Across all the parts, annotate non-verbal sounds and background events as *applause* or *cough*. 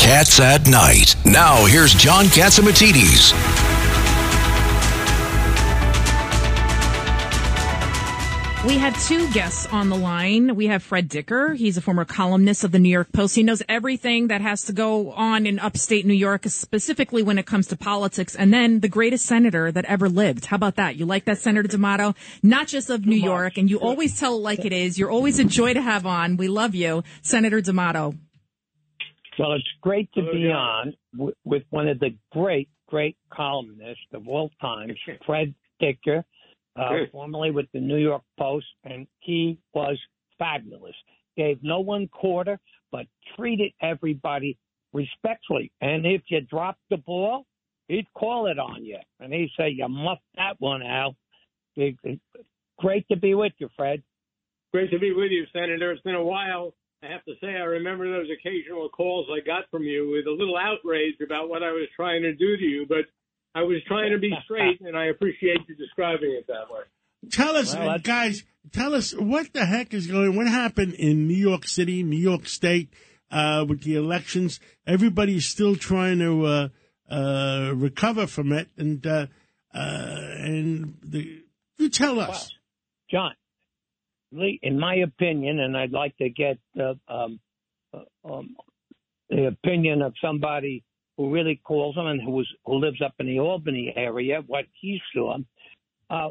Cats at Night. Now, here's John Catsimatidis. We have two guests on the line. We have Fred Dicker. He's a former columnist of the New York Post. He knows everything that has to go on in upstate New York, specifically when it comes to politics. And then the greatest senator that ever lived. How about that? You like that, Senator D'Amato? Not just of New York, and you always tell it like it is. You're always a joy to have on. We love you, Senator D'Amato. Well, it's great to be on w- with one of the great, great columnists of all time, *laughs* Fred Dicker, uh, formerly with the New York Post, and he was fabulous. Gave no one quarter, but treated everybody respectfully. And if you dropped the ball, he'd call it on you, and he'd say, "You muffed that one, Al." Great to be with you, Fred. Great to be with you, Senator. It's been a while. I have to say, I remember those occasional calls I got from you with a little outrage about what I was trying to do to you, but I was trying to be straight, and I appreciate you describing it that way. Tell us, Well, guys, tell us what the heck is going What happened in New York City, New York State, uh, with the elections? Everybody's still trying to uh, uh, recover from it. And, uh, uh, and the, you tell us. John, Lee, in my opinion, and I'd like to get uh, um, uh, um, the opinion of somebody who really calls him and who, was, who lives up in the Albany area, what he saw. Uh,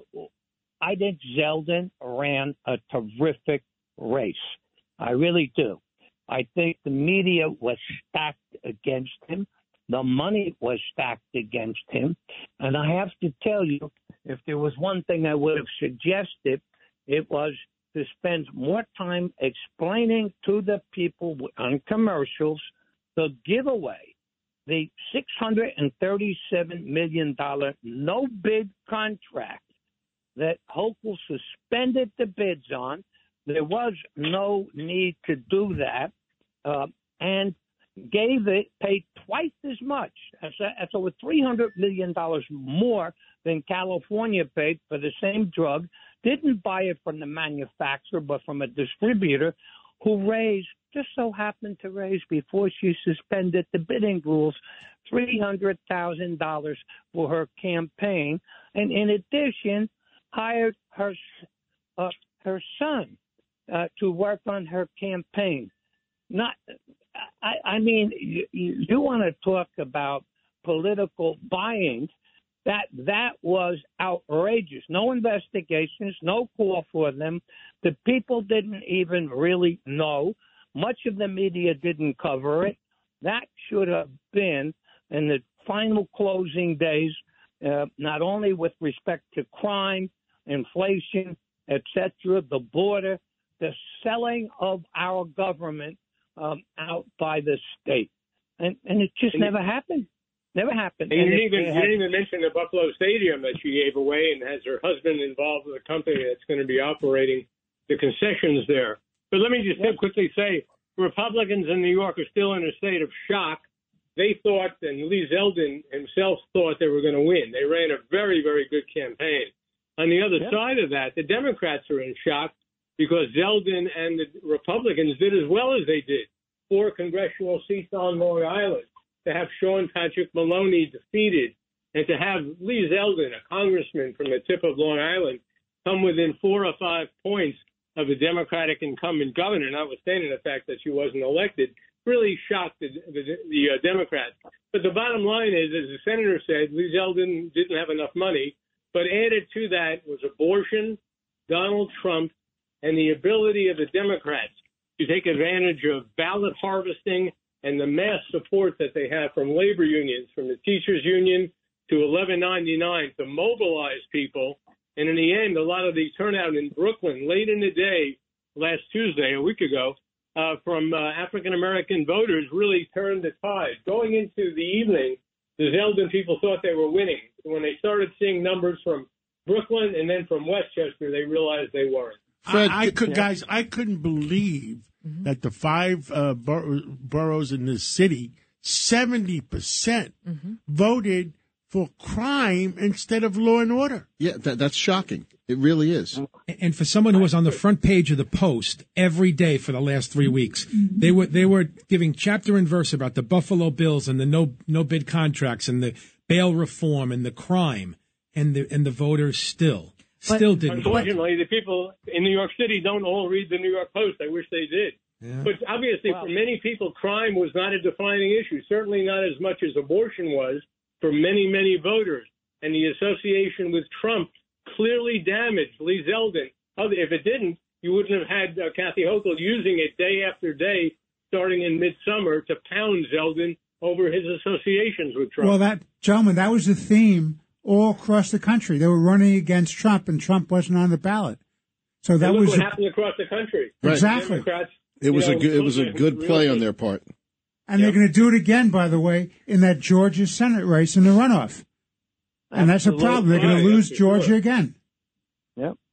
I think Zeldin ran a terrific race. I really do. I think the media was stacked against him. The money was stacked against him. And I have to tell you, if there was one thing I would have suggested, it was to spend more time explaining to the people on commercials the giveaway, the $637 million no bid contract that Hochul suspended the bids on. There was no need to do that. Uh, and gave it, paid twice as much. That's, that's over $300 million more than California paid for the same drug. Didn't buy it from the manufacturer, but from a distributor who raised, just so happened to raise before she suspended the bidding rules, $300,000 for her campaign. And in addition, hired her, uh, her son uh, to work on her campaign. Not, I, I mean, you, you want to talk about political buying? That that was outrageous. No investigations, no call for them. The people didn't even really know. Much of the media didn't cover it. That should have been in the final closing days, uh, not only with respect to crime, inflation, etc., the border, the selling of our government um, out by the state, and and it just you- never happened. Never happened. And you didn't even you didn't even mention the Buffalo Stadium that she gave away and has her husband involved with a company that's going to be operating the concessions there. But let me just Yeah. quickly say, Republicans in New York are still in a state of shock. They thought, and Lee Zeldin himself thought they were going to win. They ran a very, very good campaign. On the other Yeah. side of that, the Democrats are in shock because Zeldin and the Republicans did as well as they did. Four congressional seats on Long Island to have Sean Patrick Maloney defeated and to have Lee Zeldin, a congressman from the tip of Long Island, come within four or five points of the Democratic incumbent governor, notwithstanding the fact that she wasn't elected, really shocked the, the, the uh, Democrats. But the bottom line is, as the senator said, Lee Zeldin didn't have enough money, but added to that was abortion, Donald Trump, and the ability of the Democrats to take advantage of ballot harvesting and the mass support that they have from labor unions, from the teachers union to 1199 to mobilize people. And in the end, a lot of the turnout in Brooklyn late in the day last Tuesday, a week ago, uh, from uh, African American voters really turned the tide. Going into the evening, the Zeldin people thought they were winning. When they started seeing numbers from Brooklyn and then from Westchester, they realized they weren't. I, I could, guys, I couldn't believe Mm-hmm. that the five uh, bor- boroughs in this city, 70% mm-hmm. voted for crime instead of law and order. Yeah, that, that's shocking. It really is. And for someone who was on the front page of the Post every day for the last three weeks, mm-hmm. they were they were giving chapter and verse about the Buffalo Bills and the no no bid contracts and the bail reform and the crime, and the and the voters still still didn't. Unfortunately, the people in New York City don't all read the New York Post. I wish they did. But obviously, for many people, crime was not a defining issue. Certainly not as much as abortion was for many, many voters. And the association with Trump clearly damaged Lee Zeldin. Other- If it didn't, you wouldn't have had uh, Kathy Hochul using it day after day, starting in midsummer, to pound Zeldin over his associations with Trump. Well, that gentlemen, that was the theme all across the country. They were running against Trump, and Trump wasn't on the ballot. So that look was what a- happened across the country. Right. Exactly. Democrats, It was you a good, it was a good real play on their part. and they're going to do it again, by the way, in that Georgia Senate race in the runoff. And that's a problem. They're going to lose Georgia sure. again.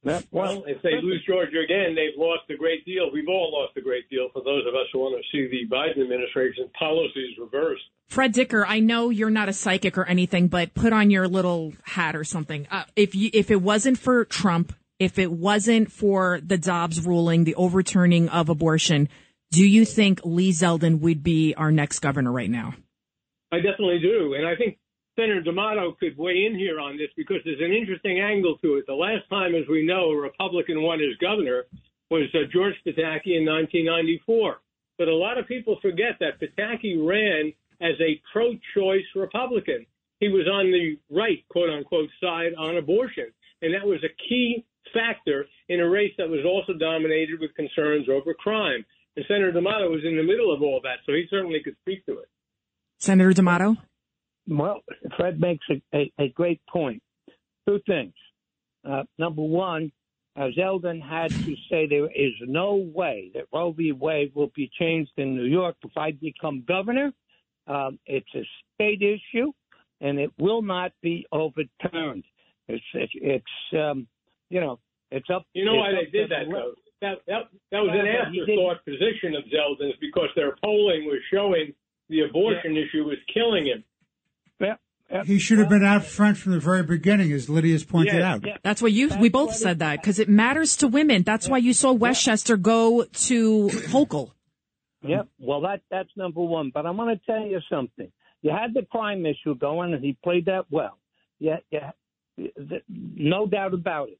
Yep. Yep. Well, if they lose Georgia again, they've lost a great deal. We've all lost a great deal for those of us who want to see the Biden administration's policies reversed. Fred Dicker, I know you're not a psychic or anything, but put on your little hat or something. Uh, if you, if it wasn't for Trump, if it wasn't for the Dobbs ruling, the overturning of abortion, do you think Lee Zeldin would be our next governor right now? I definitely do. And I think Senator D'Amato could weigh in here on this because there's an interesting angle to it. The last time, as we know, a Republican won as governor was uh, George Pataki in 1994. But a lot of people forget that Pataki ran as a pro choice Republican. He was on the right, quote unquote, side on abortion. And that was a key factor in a race that was also dominated with concerns over crime. And Senator D'Amato was in the middle of all that, so he certainly could speak to it. Senator D'Amato? Well, Fred makes a, a, a great point. Two things. Uh, number one, as Zeldin had to say there is no way that Roe v. Wade will be changed in New York if I become governor. Um, it's a state issue, and it will not be overturned. It's it's, it's um, you know it's up. You know why they did that, though? That, that, that was an afterthought position of Zeldin's because their polling was showing the abortion issue was killing him. Yeah, yeah. He should have been out front from the very beginning, as Lydia's pointed Yeah, out. yeah. That's what you, we both said that because it matters to women. That's why you saw Westchester go to Hochul. Yep. Well, that that's number one. But I'm going to tell you something. You had the crime issue going, and he played that well. Yeah, yeah, no doubt about it.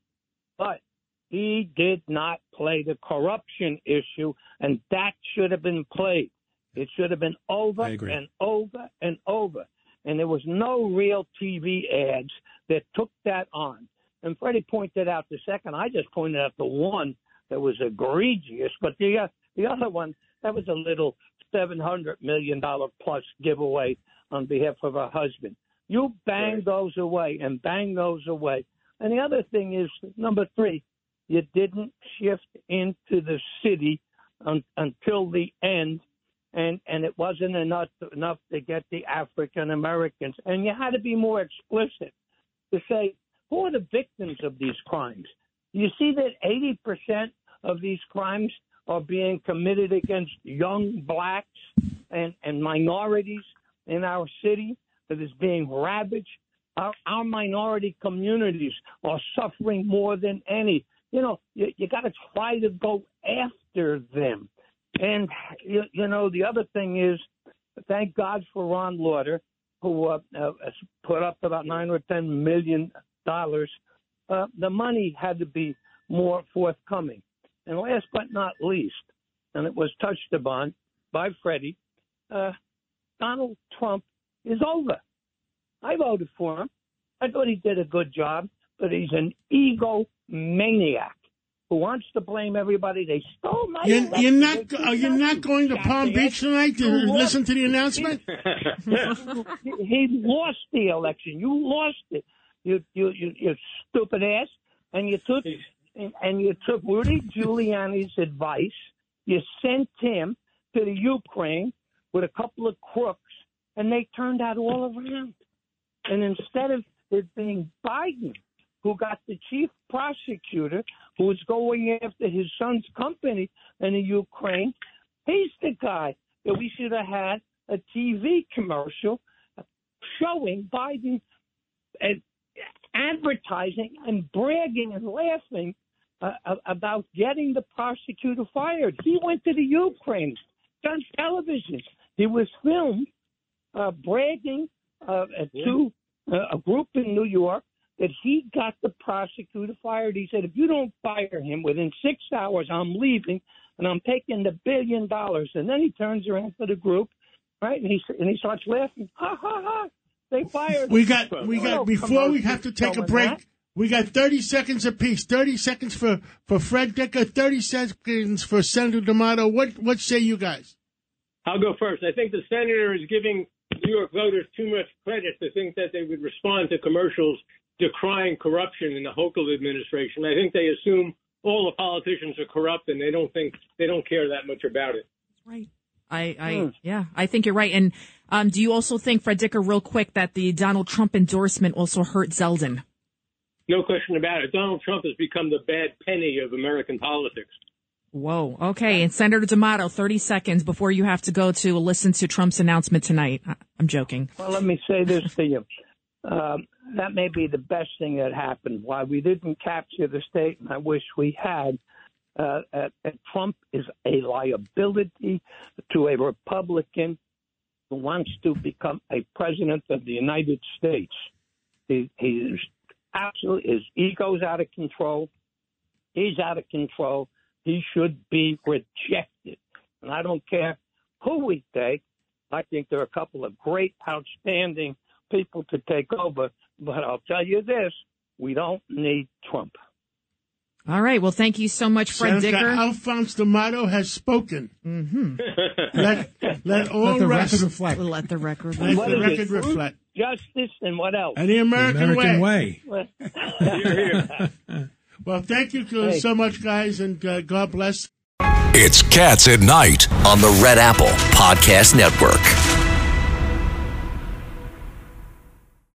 But he did not play the corruption issue, and that should have been played. It should have been over and over and over. And there was no real TV ads that took that on. And Freddie pointed out the second. I just pointed out the one that was egregious, but the uh, the other one that was a little seven hundred million dollar plus giveaway on behalf of her husband. You bang Right. those away and bang those away. And the other thing is number three, you didn't shift into the city un, until the end, and and it wasn't enough enough to get the African Americans. And you had to be more explicit to say who are the victims of these crimes. You see that eighty percent of these crimes are being committed against young blacks and, and minorities in our city that is being ravaged. Our, our minority communities are suffering more than any. You know, you, you got to try to go after them. And, you, you know, the other thing is, thank God for Ron Lauder, who uh, uh, put up about nine or ten million dollars. Uh, the money had to be more forthcoming. And last but not least, and it was touched upon by Freddie, uh, Donald Trump is over. I voted for him. I thought he did a good job, but he's an egomaniac who wants to blame everybody. They stole my You're, you're not. Are you not going to Palm Beach tonight to listen to the announcement? he lost the election. You lost it. You you you, you stupid ass. And you took and, and you took Rudy Giuliani's advice You sent him to the Ukraine with a couple of crooks, and they turned out all around. And instead of it being Biden who got the chief prosecutor who was going after his son's company in the Ukraine, he's the guy that we should have had a TV commercial showing Biden advertising and bragging and laughing uh, about getting the prosecutor fired. He went to the Ukraine on television. He was filmed uh, bragging uh, to uh, a group in New York that he got the prosecutor fired. He said, if you don't fire him within six hours, I'm leaving and I'm taking the billion dollars. And then he turns around to the group, right? And he and he starts laughing. Ha ha ha! They fired. We got we got before we have to take a break. That. We got 30 seconds apiece. 30 seconds for, for Fred Dicker, 30 seconds for Senator D'Amato. What, what say you guys? I'll go first. I think the senator is giving New York voters too much credit to think that they would respond to commercials decrying corruption in the Hochul administration. I think they assume all the politicians are corrupt and they don't think they don't care that much about it. Right. I, I yeah, I think you're right. And um, do you also think, Fred Dicker, real quick, that the Donald Trump endorsement also hurt Zeldin? No question about it. Donald Trump has become the bad penny of American politics. Whoa. Okay. And Senator D'Amato, 30 seconds before you have to go to listen to Trump's announcement tonight. I'm joking. Well, let me say this to you. Um, that may be the best thing that happened. Why we didn't capture the state, and I wish we had. Uh, uh, Trump is a liability to a Republican who wants to become a president of the United States. He, he's absolutely his ego's out of control. He's out of control. He should be rejected. And I don't care who we take. I think there are a couple of great, outstanding people to take over. But I'll tell you this: we don't need Trump. All right. Well, thank you so much, Fred Senator Dicker. Alphonse D'Amato has spoken. Mm-hmm. *laughs* Let, let all Let the rest. record reflect. Let the record. Let What the record it? Reflect. Justice and what else? And the American, American way. way. *laughs* Well, thank you Hey. so much, guys, and uh, God bless. It's Cats at Night. on the Red Apple Podcast Network.